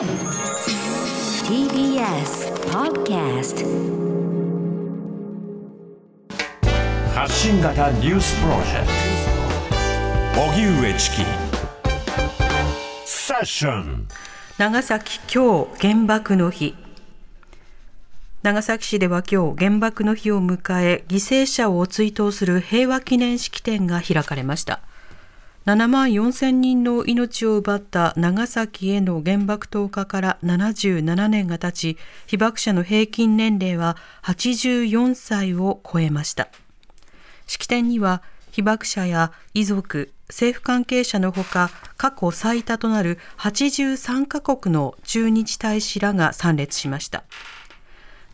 TBS Podcast 発信型ニュースプロジェクト。荻上チキ。セッション。長崎今日原爆の日。長崎市では今日原爆の日を迎え犠牲者を追悼する平和記念式典が開かれました7万4千人の命を奪った長崎への原爆投下から77年が経ち被爆者の平均年齢は84歳を超えました。式典には被爆者や遺族政府関係者のほか過去最多となる83カ国の駐日大使らが参列しました。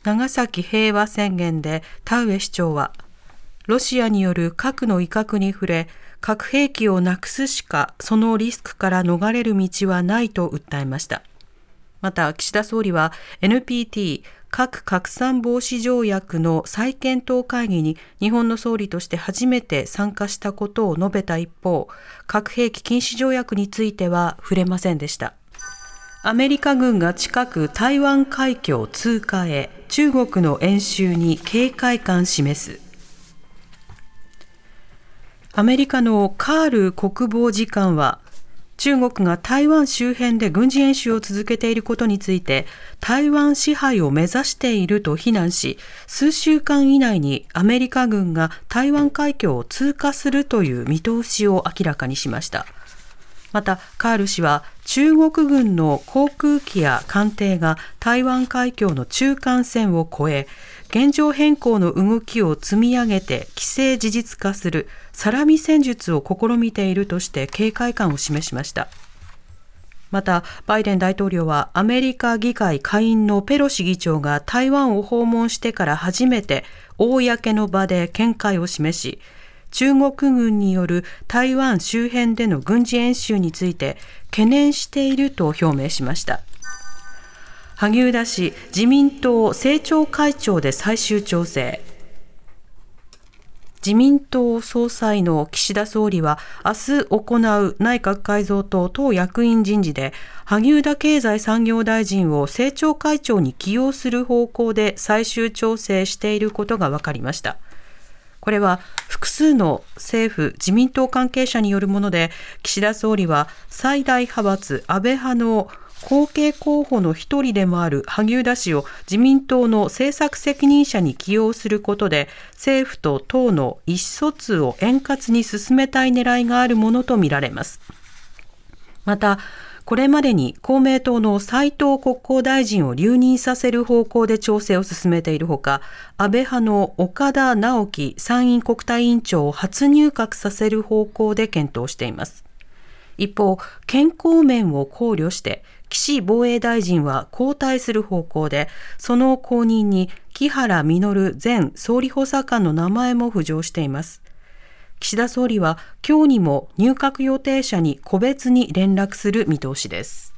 長崎平和宣言で田上市長はロシアによる核の威嚇に触れ核兵器をなくすしかそのリスクから逃れる道はないと訴えました。また岸田総理は NPT 核拡散防止条約の再検討会議に日本の総理として初めて参加したことを述べた一方核兵器禁止条約については触れませんでした。アメリカ軍が近く台湾海峡通過へ中国の演習に警戒感示す。アメリカのカール国防次官は中国が台湾周辺で軍事演習を続けていることについて台湾支配を目指していると非難し数週間以内にアメリカ軍が台湾海峡を通過するという見通しを明らかにしましたまたカール氏は中国軍の航空機や艦艇が台湾海峡の中間線を越え現状変更の動きを積み上げて既成事実化するサラミ戦術を試みているとして警戒感を示しました。またバイデン大統領はアメリカ議会下院のペロシ議長が台湾を訪問してから初めて公の場で見解を示し中国軍による台湾周辺での軍事演習について懸念していると表明しました。萩生田氏自民党政調会長で最終調整。自民党総裁の岸田総理は明日行う内閣改造と党役員人事で萩生田経済産業大臣を政調会長に起用する方向で最終調整していることが分かりました。これは複数の政府自民党関係者によるもので岸田総理は最大派閥安倍派の後継候補の一人でもある萩生田氏を自民党の政策責任者に起用することで政府と党の意思疎通を円滑に進めたい狙いがあるものとみられます。またこれまでに公明党の斉藤国交大臣を留任させる方向で調整を進めているほか、安倍派の岡田直樹参院国対委員長を初入閣させる方向で検討しています。一方、健康面を考慮して、岸防衛大臣は交代する方向で、その後任に木原稔前総理補佐官の名前も浮上しています。岸田総理は今日にも入閣予定者に個別に連絡する見通しです。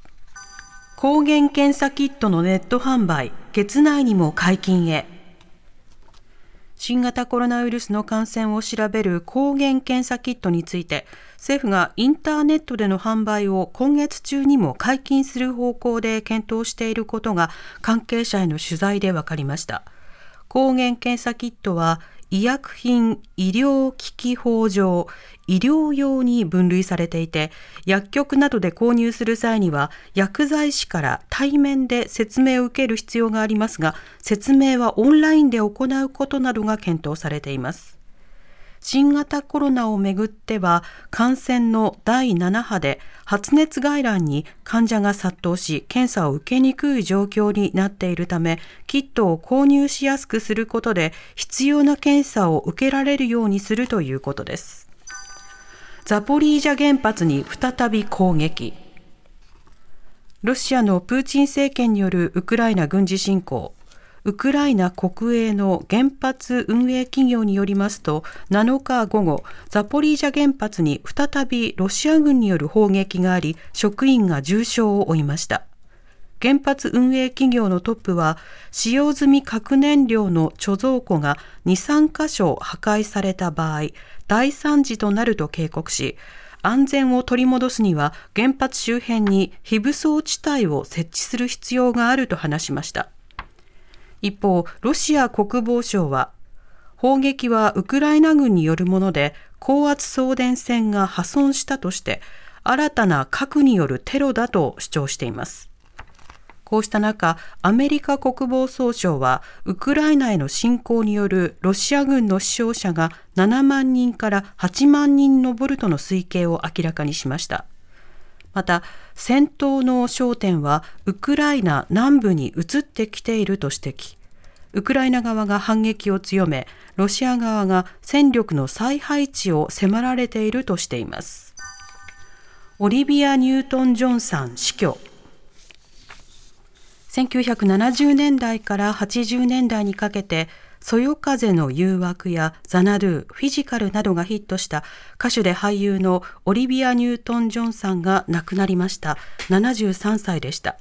抗原検査キットのネット販売、月内にも解禁へ。新型コロナウイルスの感染を調べる抗原検査キットについて、政府がインターネットでの販売を今月中にも解禁する方向で検討していることが関係者への取材で分かりました。抗原検査キットは医薬品医療機器法上医療用に分類されていて薬局などで購入する際には薬剤師から対面で説明を受ける必要がありますが説明はオンラインで行うことなどが検討されています。新型コロナをめぐっては感染の第7波で発熱外来に患者が殺到し検査を受けにくい状況になっているためキットを購入しやすくすることで必要な検査を受けられるようにするということです。ザポリージャ原発に再び攻撃。ロシアのプーチン政権によるウクライナ軍事侵攻。ウクライナ国営の原発運営企業によりますと7日午後ザポリージャ原発に再びロシア軍による砲撃があり職員が重傷を負いました。原発運営企業のトップは使用済み核燃料の貯蔵庫が2、3箇所破壊された場合大惨事となると警告し安全を取り戻すには原発周辺に非武装地帯を設置する必要があると話しました。一方ロシア国防省は砲撃はウクライナ軍によるもので高圧送電線が破損したとして新たな核によるテロだと主張していますこうした中、アメリカ国防総省は、ウクライナへの侵攻によるロシア軍の死傷者が7万人から8万人に上るとの推計を明らかにしました。また、戦闘の焦点は、ウクライナ南部に移ってきていると指摘。ウクライナ側が反撃を強め、ロシア側が戦力の再配置を迫られているとしています。オリビア・ニュートン・ジョンさん死去。1970年代から80年代にかけて、そよ風の誘惑やザナルー、フィジカルなどがヒットした歌手で俳優のオリビア・ニュートン・ジョンさんが亡くなりました。73歳でした。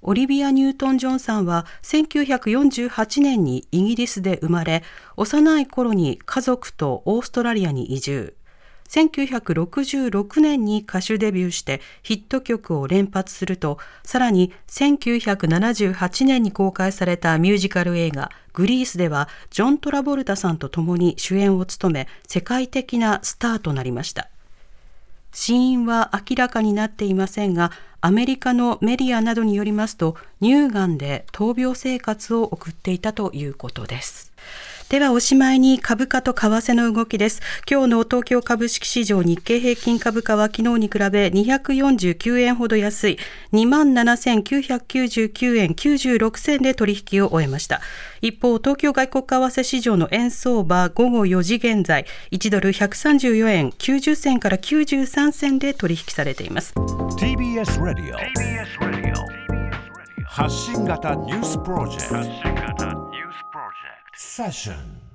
オリビア・ニュートン・ジョンさんは1948年にイギリスで生まれ、幼い頃に家族とオーストラリアに移住。1966年に歌手デビューしてヒット曲を連発すると、さらに1978年に公開されたミュージカル映画グリースではジョン・トラボルタさんと共に主演を務め世界的なスターとなりました。死因は明らかになっていませんが、アメリカのメディアなどによりますと、乳がんで闘病生活を送っていたということです。ではおしまいに株価と為替の動きです。今日の東京株式市場日経平均株価は昨日に比べ249円ほど安い27,999円96銭で取引を終えました。一方、東京外国為替市場の円相場午後4時現在、1ドル134円90銭から93銭で取引されています。TBS ラディオ発信型ニュースプロジェクト Fashion.